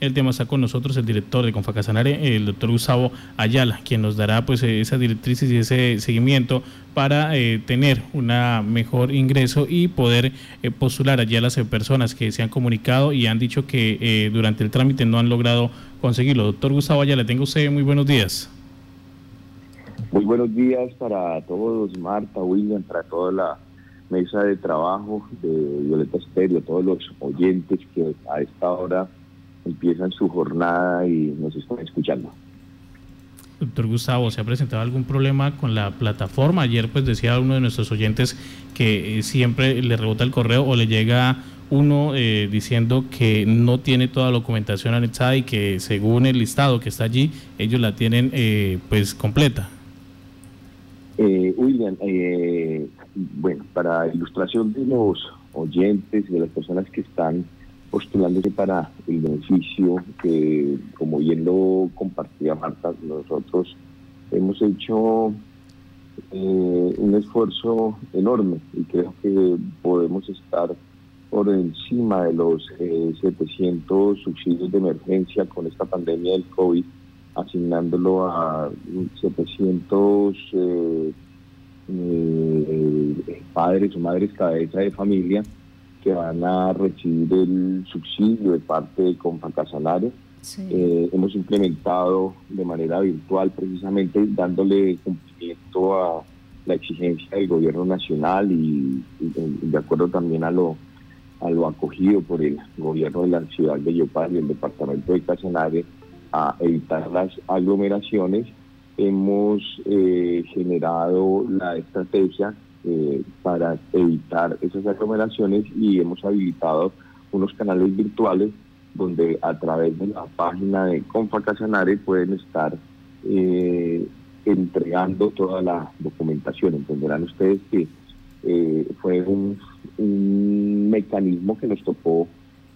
el tema está con nosotros el director de Confacasanare, el doctor Gustavo Ayala, quien nos dará pues esas directrices y ese seguimiento para eh, tener un mejor ingreso y poder eh, postular allí a las personas que se han comunicado y han dicho que eh, durante el trámite no han logrado conseguirlo. Doctor Gustavo Ayala, tengo usted muy buenos días. Muy buenos días para todos, Marta, William, para toda la mesa de trabajo de Violeta Estéreo, todos los oyentes que a esta hora empiezan su jornada y nos están escuchando. Doctor Gustavo, ¿se ha presentado algún problema con la plataforma? Ayer pues decía uno de nuestros oyentes que eh, siempre le rebota el correo o le llega uno eh, diciendo que no tiene toda la documentación anexada y que según el listado que está allí, ellos la tienen eh, pues completa. William, bueno, para ilustración de los oyentes y de las personas que están postulándose para el beneficio que, como bien lo compartía Marta, nosotros hemos hecho eh, un esfuerzo enorme y creo que podemos estar por encima de los 700 eh, subsidios de emergencia con esta pandemia del COVID, asignándolo a 700 eh, padres o madres cabeza de familia que van a recibir el subsidio de parte de Confacasanare. Eh, hemos implementado de manera virtual precisamente dándole cumplimiento a la exigencia del gobierno nacional y, de acuerdo también a lo a lo acogido por el gobierno de la ciudad de Yopal y el departamento de Casanare a evitar las aglomeraciones, hemos eh, generado la estrategia eh, para evitar esas aglomeraciones y hemos habilitado unos canales virtuales donde a través de la página de Confacasanare pueden estar eh, entregando toda la documentación. Entenderán ustedes que eh, fue un, un, mecanismo que nos tocó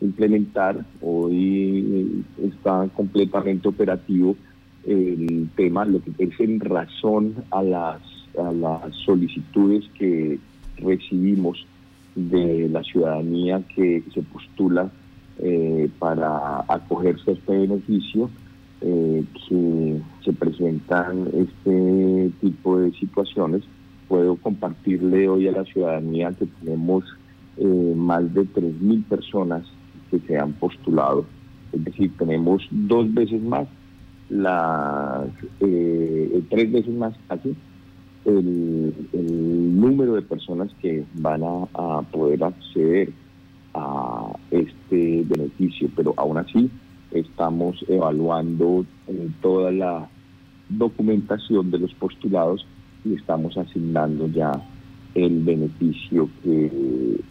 implementar. Hoy está completamente operativo el tema, lo que es en razón a las a las solicitudes que recibimos de la ciudadanía que se postula eh, para acogerse a este beneficio, eh, que se presentan este tipo de situaciones. Puedo compartirle hoy a la ciudadanía que tenemos eh, más de 3.000 personas que se han postulado. Es decir, tenemos dos veces más, las tres veces más casi el, número de personas que van a, poder acceder a este beneficio, pero aún así estamos evaluando toda la documentación de los postulados y estamos asignando ya el beneficio que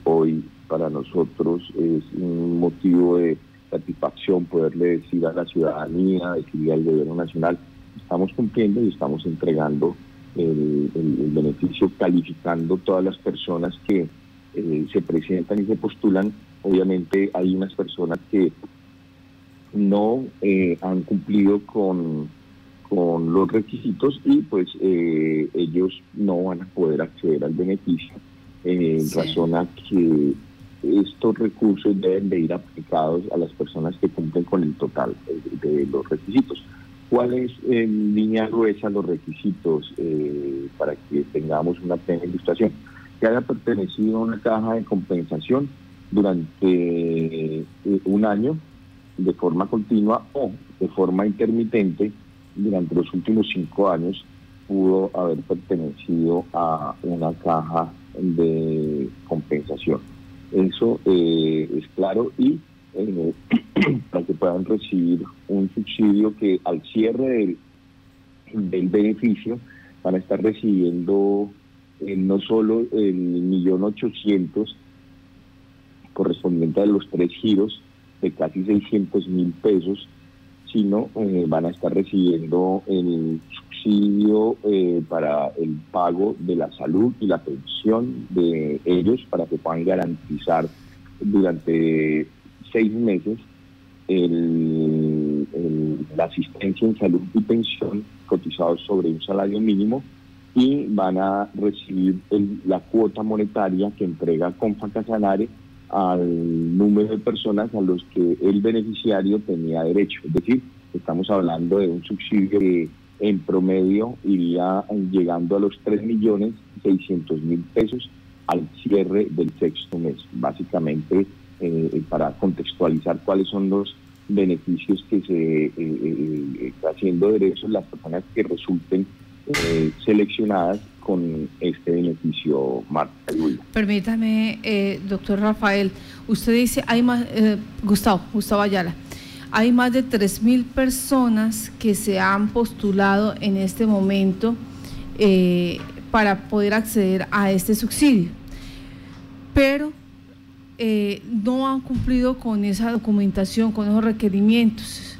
hoy para nosotros es un motivo de satisfacción poderle decir a la ciudadanía, decirle al gobierno nacional, estamos cumpliendo y estamos entregando el, beneficio calificando todas las personas que eh, se presentan y se postulan. Obviamente hay unas personas que no eh, han cumplido con, con los requisitos y pues eh, ellos no van a poder acceder al beneficio en razón a que estos recursos deben de ir aplicados a las personas que cumplen con el total de los requisitos. ¿Cuáles en línea gruesa los requisitos eh, para que tengamos una plena ilustración? Que haya pertenecido a una caja de compensación durante eh, un año de forma continua o de forma intermitente durante los últimos cinco años pudo haber pertenecido a una caja de compensación. Eso eh, es claro y para que puedan recibir un subsidio que al cierre del, beneficio van a estar recibiendo eh, no solo el millón ochocientos correspondiente a los tres giros de casi 600 mil pesos, sino eh, van a estar recibiendo el subsidio eh, para el pago de la salud y la pensión de ellos para que puedan garantizar durante seis meses el, la asistencia en salud y pensión cotizados sobre un salario mínimo y van a recibir la cuota monetaria que entrega Confa Casanare al número de personas a los que el beneficiario tenía derecho. Es decir, estamos hablando de un subsidio que en promedio iría llegando a los 3.600.000 pesos al cierre del sexto mes. Básicamente, eh, para contextualizar cuáles son los beneficios que se eh, eh, haciendo derechos las personas que resulten seleccionadas con este beneficio, Marta. Permítame, doctor Rafael, usted dice, hay más, Gustavo, Gustavo Ayala, hay más de 3.000 personas que se han postulado en este momento para poder acceder a este subsidio, pero eh, no han cumplido con esa documentación, con esos requerimientos.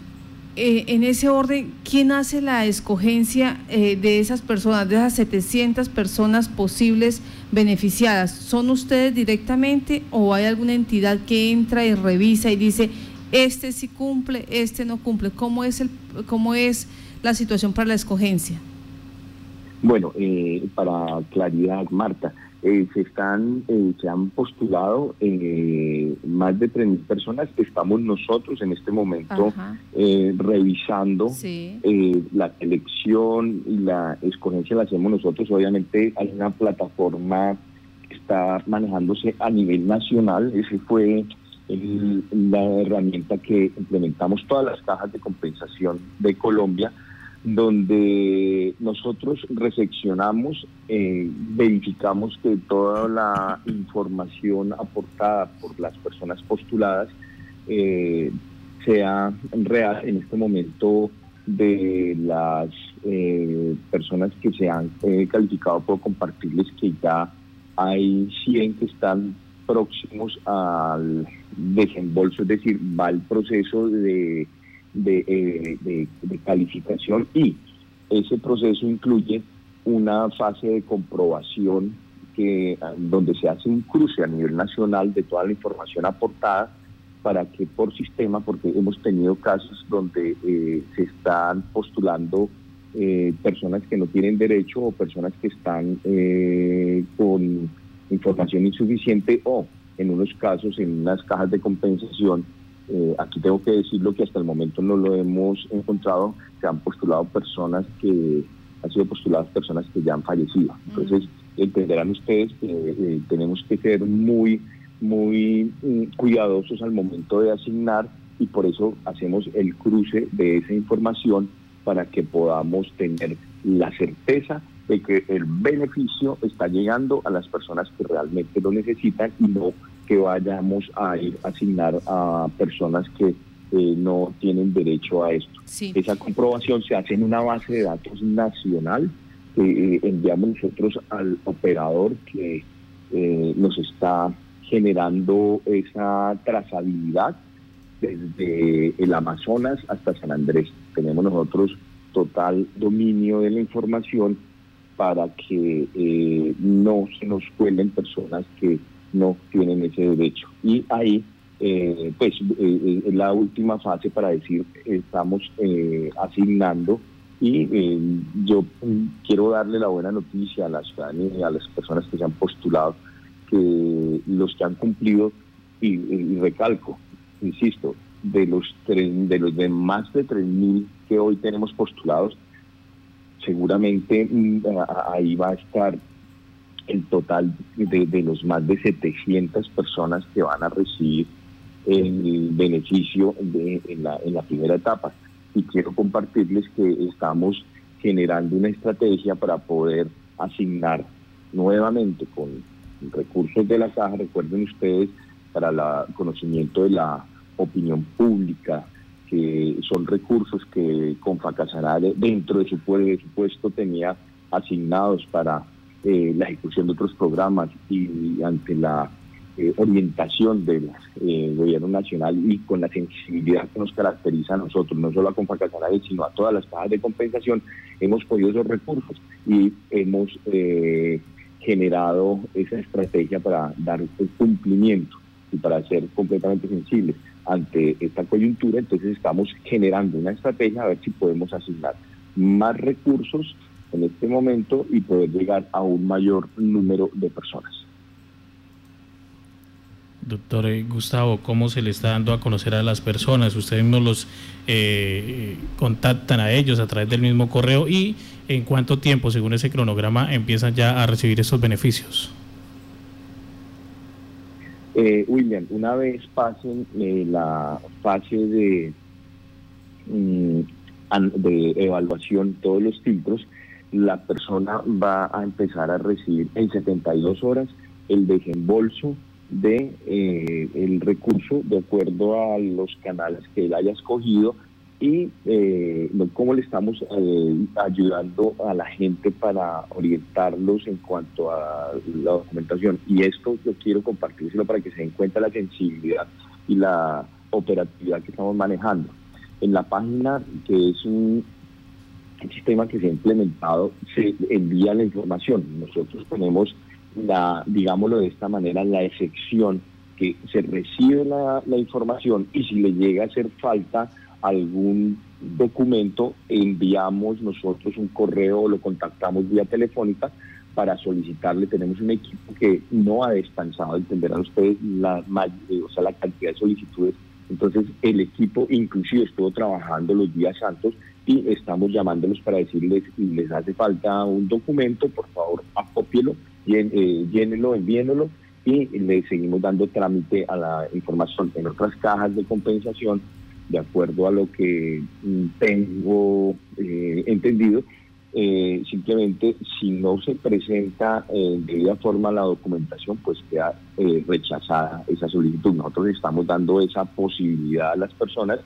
Eh, en ese orden, ¿quién hace la escogencia eh, de esas personas, de esas 700 personas posibles beneficiadas? ¿Son ustedes directamente o hay alguna entidad que entra y revisa y dice, este sí cumple, este no cumple? ¿Cómo es, el, cómo es la situación para la escogencia? Bueno, para claridad, Marta, eh, se están eh, se han postulado eh, más de 3.000 personas. Estamos nosotros en este momento revisando la selección y la escogencia la hacemos nosotros. Obviamente hay una plataforma que está manejándose a nivel nacional. Ese fue la herramienta que implementamos todas las cajas de compensación de Colombia donde nosotros recepcionamos, eh, verificamos que toda la información aportada por las personas postuladas eh, sea real en este momento de las eh, personas que se han calificado, puedo compartirles que ya hay 100 que están próximos al desembolso, es decir, va el proceso de eh, de, calificación y ese proceso incluye una fase de comprobación que donde se hace un cruce a nivel nacional de toda la información aportada para que por sistema, porque hemos tenido casos donde eh, se están postulando eh, personas que no tienen derecho o personas que están con información insuficiente o en unos casos en unas cajas de compensación eh, aquí tengo que decirlo que hasta el momento no lo hemos encontrado, se han postulado personas que han sido postuladas personas que ya han fallecido. Entonces, entenderán ustedes que eh, tenemos que ser muy, muy mm, cuidadosos al momento de asignar y por eso hacemos el cruce de esa información para que podamos tener la certeza de que el beneficio está llegando a las personas que realmente lo necesitan y no que vayamos a ir a asignar a personas que eh, no tienen derecho a esto. Esa comprobación se hace en una base de datos nacional que eh, enviamos nosotros al operador que eh, nos está generando esa trazabilidad desde el Amazonas hasta San Andrés. Tenemos nosotros total dominio de la información para que no se nos cuelen personas que no tienen ese derecho. Y ahí, eh, pues, eh, eh, es la última fase para decir, estamos asignando y yo mm, quiero darle la buena noticia a la ciudadanía a las personas que se han postulado, que los que han cumplido, y, recalco, insisto, de los, de los de más de 3.000 que hoy tenemos postulados, seguramente mm, ahí va a estar el total de, los más de 700 personas que van a recibir el beneficio de, en, la, en la primera etapa. Y quiero compartirles que estamos generando una estrategia para poder asignar nuevamente con recursos de la caja, recuerden ustedes, para el conocimiento de la opinión pública, que son recursos que Confacasanare dentro de su presupuesto tenía asignados para eh, la ejecución de otros programas y ante la eh, orientación del eh, gobierno nacional y con la sensibilidad que nos caracteriza a nosotros, no solo a Confacasanares, sino a todas las cajas de compensación, hemos podido esos recursos y hemos generado esa estrategia para dar el cumplimiento y para ser completamente sensibles ante esta coyuntura, entonces estamos generando una estrategia a ver si podemos asignar más recursos en este momento y poder llegar a un mayor número de personas. Doctor eh, Gustavo, ¿cómo se le está dando a conocer a las personas? Ustedes no los eh, contactan a ellos a través del mismo correo y en cuánto tiempo, según ese cronograma, empiezan ya a recibir esos beneficios. Eh, William, una vez pasen la fase de, mm, de evaluación, todos los filtros, la persona va a empezar a recibir en 72 horas el desembolso de eh, el recurso de acuerdo a los canales que él haya escogido y eh, cómo le estamos eh, ayudando a la gente para orientarlos en cuanto a la documentación. Y esto yo quiero compartírselo para que se den cuenta la sensibilidad y la operatividad que estamos manejando. En la página, que es un sistema que se ha implementado, se envía la información. Nosotros ponemos la, digámoslo de esta manera, la excepción que se recibe la, información y si le llega a hacer falta algún documento, enviamos nosotros un correo o lo contactamos vía telefónica para solicitarle. Tenemos un equipo que no ha descansado, entenderán ustedes la, o sea, la cantidad de solicitudes. Entonces el equipo inclusive estuvo trabajando los días santos y estamos llamándolos para decirles les hace falta un documento, por favor acópielo eh, llénelo, envíenlo y le seguimos dando trámite a la información en otras cajas de compensación, de acuerdo a lo que mm, tengo eh, entendido. Eh, simplemente si no se presenta de debida forma la documentación, pues queda rechazada esa solicitud. Nosotros estamos dando esa posibilidad a las personas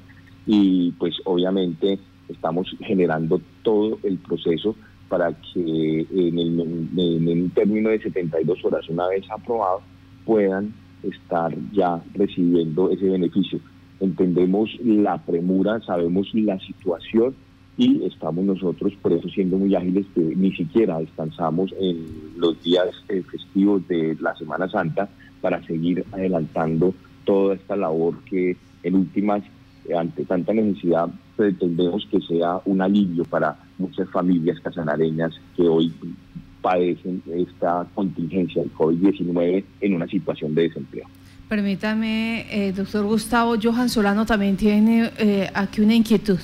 y pues obviamente estamos generando todo el proceso para que en, un término de 72 horas, una vez aprobado, puedan estar ya recibiendo ese beneficio. Entendemos la premura, sabemos la situación y estamos nosotros por eso siendo muy ágiles que ni siquiera descansamos en los días eh, festivos de la Semana Santa para seguir adelantando toda esta labor que en últimas ante tanta necesidad pretendemos que sea un alivio para muchas familias casanareñas que hoy padecen esta contingencia del COVID-19 en una situación de desempleo. Permítame, eh, doctor Gustavo, Johan Solano también tiene eh, aquí una inquietud.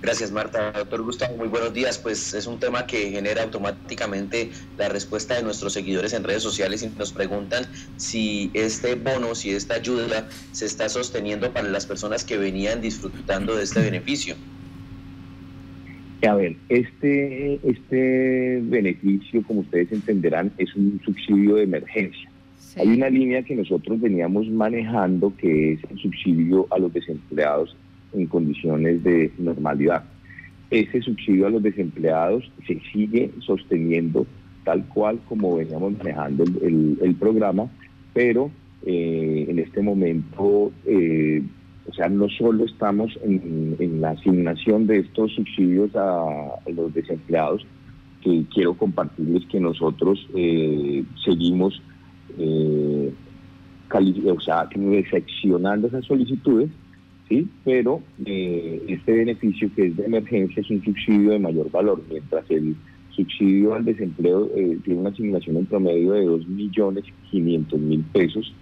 Gracias, Marta. Doctor Gustavo, muy buenos días. Pues es un tema que genera automáticamente la respuesta de nuestros seguidores en redes sociales y nos preguntan si este bono, si esta ayuda se está sosteniendo para las personas que venían disfrutando de este beneficio. A ver, este, este beneficio, como ustedes entenderán, es un subsidio de emergencia. Hay una línea que nosotros veníamos manejando que es el subsidio a los desempleados en condiciones de normalidad. Ese subsidio a los desempleados se sigue sosteniendo tal cual como veníamos manejando el, programa, pero eh, en este momento, eh, o sea, no solo estamos en, la asignación de estos subsidios a, los desempleados, que quiero compartirles que nosotros eh, seguimos o sea, seccionando esas solicitudes ¿sí? pero eh, este beneficio que es de emergencia es un subsidio de mayor valor, mientras el subsidio al desempleo eh, tiene una asignación en promedio de 2.500.000 pesos.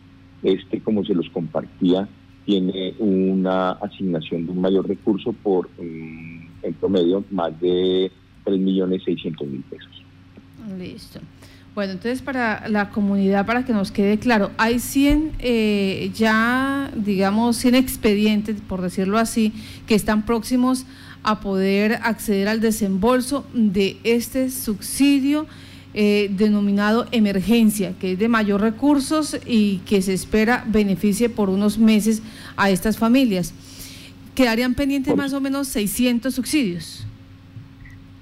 Este, como se los compartía, tiene una asignación de un mayor recurso por, mm, en promedio, más de 3.600.000 pesos. Listo. Bueno, entonces para la comunidad, para que nos quede claro, hay 100 eh, ya, digamos, 100 expedientes, por decirlo así, que están próximos a poder acceder al desembolso de este subsidio eh, denominado emergencia, que es de mayor recursos y que se espera beneficie por unos meses a estas familias. Quedarían pendientes más o menos 600 subsidios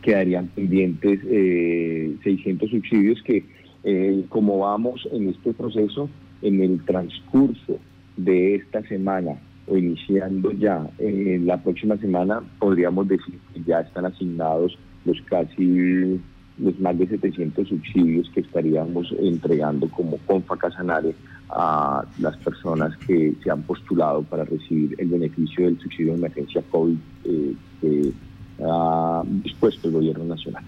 quedarían pendientes eh, 600 subsidios que, eh, como vamos en este proceso, en el transcurso de esta semana o iniciando ya eh, la próxima semana, podríamos decir que ya están asignados los casi los más de 700 subsidios que estaríamos entregando como Confa Casanare a las personas que se han postulado para recibir el beneficio del subsidio de emergencia COVID eh, ha dispuesto el gobierno nacional.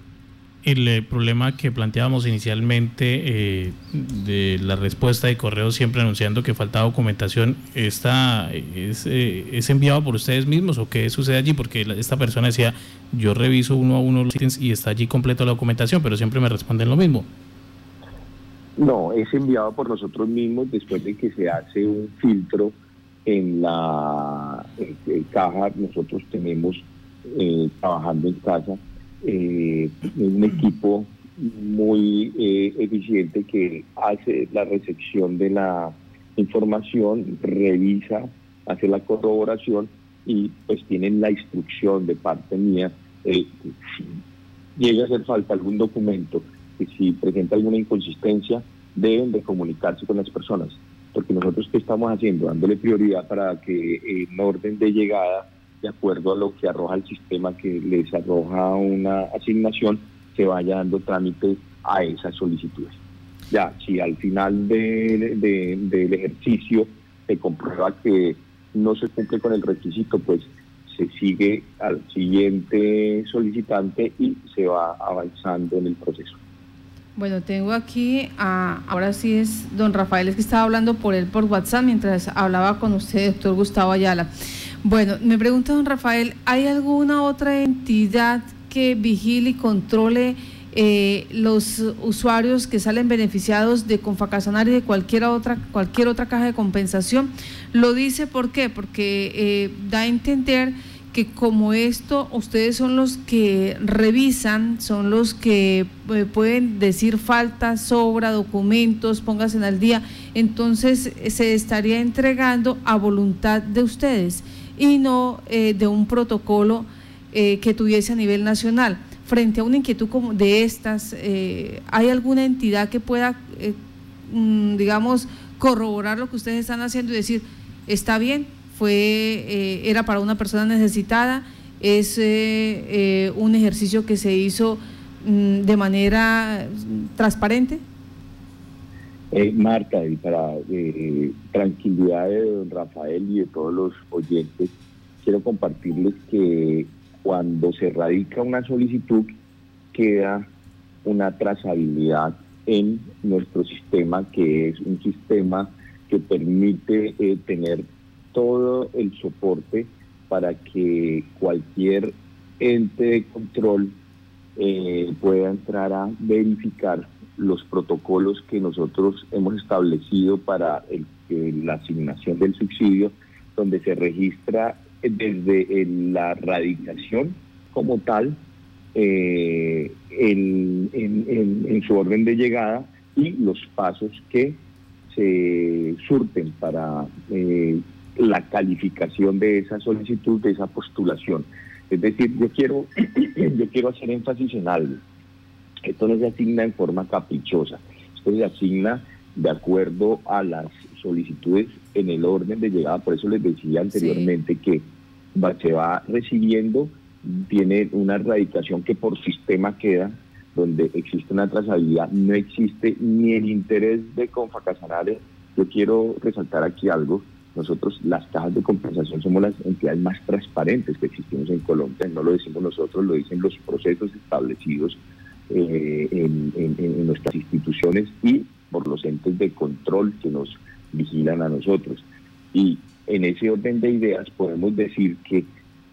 el eh, problema que planteábamos inicialmente eh, de la respuesta de correo siempre anunciando que falta documentación, ¿está, es, es, enviado por ustedes mismos o qué sucede allí? Porque esta persona decía, yo reviso uno a uno los ítems y está allí completo la documentación, pero siempre me responden lo mismo. No, es enviado por nosotros mismos después de que se hace un filtro en la caja. Nosotros tenemos eh, trabajando en casa eh, un equipo muy eh, eficiente que hace la recepción de la información, revisa, hace la corroboración y pues tienen la instrucción de parte mía. si llega a hacer falta algún documento que si presenta alguna inconsistencia, deben de comunicarse con las personas. Porque nosotros qué estamos haciendo? Dándole prioridad para que en orden de llegada, de acuerdo a lo que arroja el sistema que les arroja una asignación, se vaya dando trámite a esas solicitudes. Ya, si al final de, del ejercicio se comprueba que no se cumple con el requisito, pues se sigue al siguiente solicitante y se va avanzando en el proceso. Bueno, tengo aquí, a, ahora sí es don Rafael, es que estaba hablando por él por WhatsApp mientras hablaba con usted, doctor Gustavo Ayala. Bueno, me pregunta don Rafael, ¿hay alguna otra entidad que vigile y controle eh, los usuarios que salen beneficiados de Confacasanar y de cualquier otra, cualquier otra caja de compensación? Lo dice, ¿por qué? Porque eh, da a entender que como esto ustedes son los que revisan, son los que eh, pueden decir falta, sobra, documentos, pónganse al día, entonces se estaría entregando a voluntad de ustedes y no eh, de un protocolo que tuviese a nivel nacional. Frente a una inquietud como de estas, ¿hay alguna entidad que pueda, mm, digamos, corroborar lo que ustedes están haciendo y decir, está bien, fue eh, era para una persona necesitada, es eh, eh, un ejercicio que se hizo mm, de manera transparente. Marta, y para tranquilidad de don Rafael y de todos los oyentes, quiero compartirles que cuando se radica una solicitud queda una trazabilidad en nuestro sistema, que es un sistema que permite tener todo el soporte para que cualquier ente de control eh, pueda entrar a verificar los protocolos que nosotros hemos establecido para la asignación del subsidio, donde se registra desde la radicación como tal eh, en, su orden de llegada y los pasos que se surten para eh, la calificación de esa solicitud, de esa postulación. Es decir, yo quiero, yo quiero hacer énfasis en algo. Esto no se asigna en forma caprichosa, esto se asigna de acuerdo a las solicitudes en el orden de llegada. Por eso les decía anteriormente que se va recibiendo, tiene una erradicación que por sistema queda, donde existe una trazabilidad, no existe ni el interés de Confacasanare. Yo quiero resaltar aquí algo, nosotros, las cajas de compensación, somos las entidades más transparentes que existimos en Colombia. No lo decimos nosotros, lo dicen los procesos establecidos eh, en, nuestras instituciones y por los entes de control que nos vigilan a nosotros. Y en ese orden de ideas podemos decir que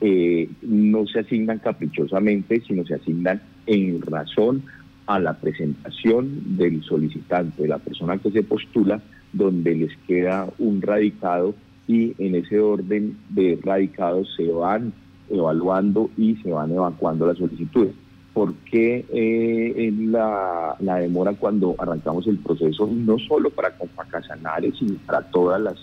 eh, no se asignan caprichosamente, sino se asignan en razón a la presentación del solicitante, de la persona que se postula, donde les queda un radicado y en ese orden de radicados se van evaluando y se van evacuando las solicitudes. ¿Por qué eh, la, demora cuando arrancamos el proceso, no solo para Compacasanares, sino para todas las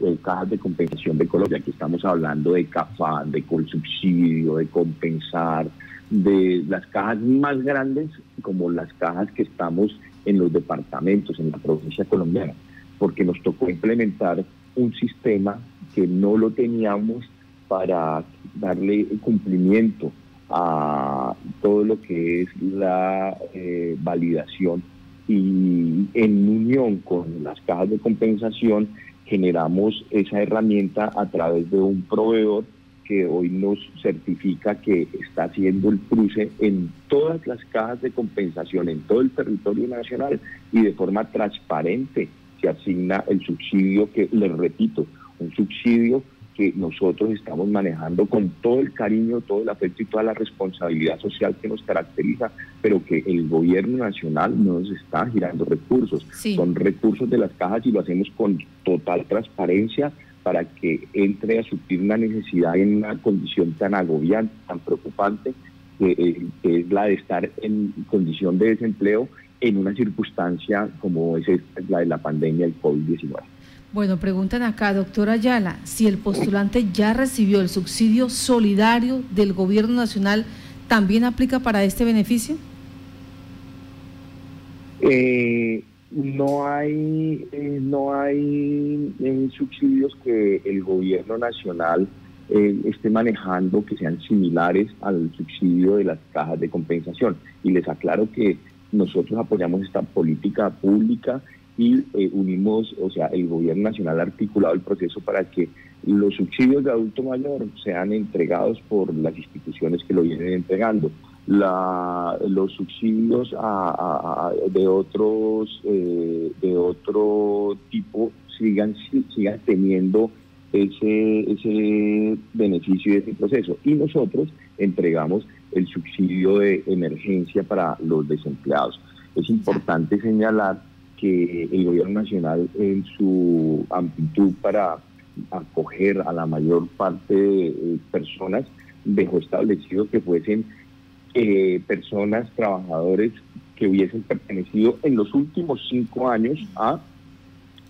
eh, cajas de compensación de Colombia? Aquí estamos hablando de CAFAN, de Colsubsidio, de Compensar, de las cajas más grandes como las cajas que estamos en los departamentos, en la provincia colombiana porque nos tocó implementar un sistema que no lo teníamos para darle cumplimiento a todo lo que es la eh, validación y en unión con las cajas de compensación generamos esa herramienta a través de un proveedor que hoy nos certifica que está haciendo el cruce en todas las cajas de compensación en todo el territorio nacional y de forma transparente se asigna el subsidio que, les repito, un subsidio que nosotros estamos manejando con todo el cariño, todo el afecto y toda la responsabilidad social que nos caracteriza, pero que el gobierno nacional no nos está girando recursos. Son recursos de las cajas y lo hacemos con total transparencia para que entre a suplir una necesidad en una condición tan agobiante, tan preocupante, eh, que es la de estar en condición de desempleo en una circunstancia como es la de la pandemia del COVID-19. Bueno, preguntan acá, doctora Ayala, si el postulante ya recibió el subsidio solidario del gobierno nacional, ¿también aplica para este beneficio? Eh, no hay, eh, no hay eh, subsidios que el gobierno nacional esté manejando que sean similares al subsidio de las cajas de compensación. Y les aclaro que nosotros apoyamos esta política pública y eh, unimos, o sea, el gobierno nacional ha articulado el proceso para que los subsidios de adulto mayor sean entregados por las instituciones que lo vienen entregando. La, los subsidios de otros eh, de otro tipo sigan sigan teniendo ese ese beneficio de ese proceso y nosotros entregamos el subsidio de emergencia para los desempleados. Es importante señalar que el gobierno nacional en su amplitud para acoger a la mayor parte de eh, personas dejó establecido que fuesen eh, personas, trabajadores que hubiesen pertenecido en los últimos cinco años a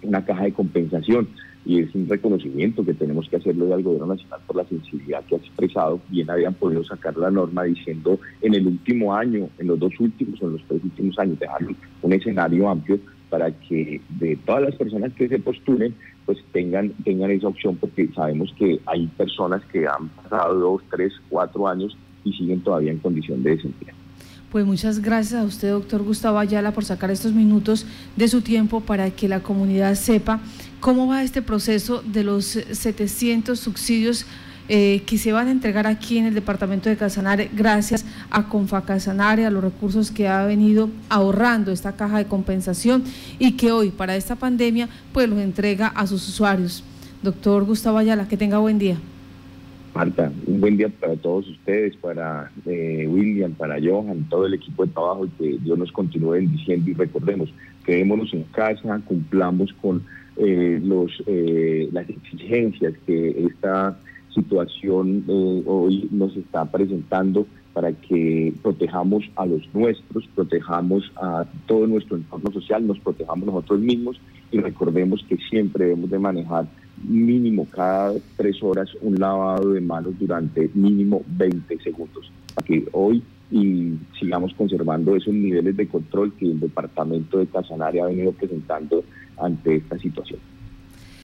una caja de compensación y es un reconocimiento que tenemos que hacerlo al gobierno nacional por la sensibilidad que ha expresado. Bien habían podido sacar la norma diciendo en el último año, en los dos últimos o en los tres últimos años, dejar un escenario amplio para que de todas las personas que se postulen, pues tengan, tengan esa opción, porque sabemos que hay personas que han pasado dos, tres, cuatro años y siguen todavía en condición de desempleo. Pues muchas gracias a usted, doctor Gustavo Ayala, por sacar estos minutos de su tiempo para que la comunidad sepa cómo va este proceso de los 700 subsidios eh, que se van a entregar aquí en el departamento de Casanare gracias a Confa Casanare, a los recursos que ha venido ahorrando esta caja de compensación y que hoy para esta pandemia pues los entrega a sus usuarios. Doctor Gustavo Ayala, que tenga buen día. Marta, un buen día para todos ustedes, para eh, William, para Johan, todo el equipo de trabajo y que Dios nos continúe bendiciendo y recordemos, quedémonos en casa, cumplamos con eh, los las exigencias que esta situación eh, hoy nos está presentando para que protejamos a los nuestros, protejamos a todo nuestro entorno social, nos protejamos nosotros mismos y recordemos que siempre debemos de manejar mínimo cada tres horas un lavado de manos durante mínimo 20 segundos, para que hoy y sigamos conservando esos niveles de control que el departamento de Casanare ha venido presentando ante esta situación.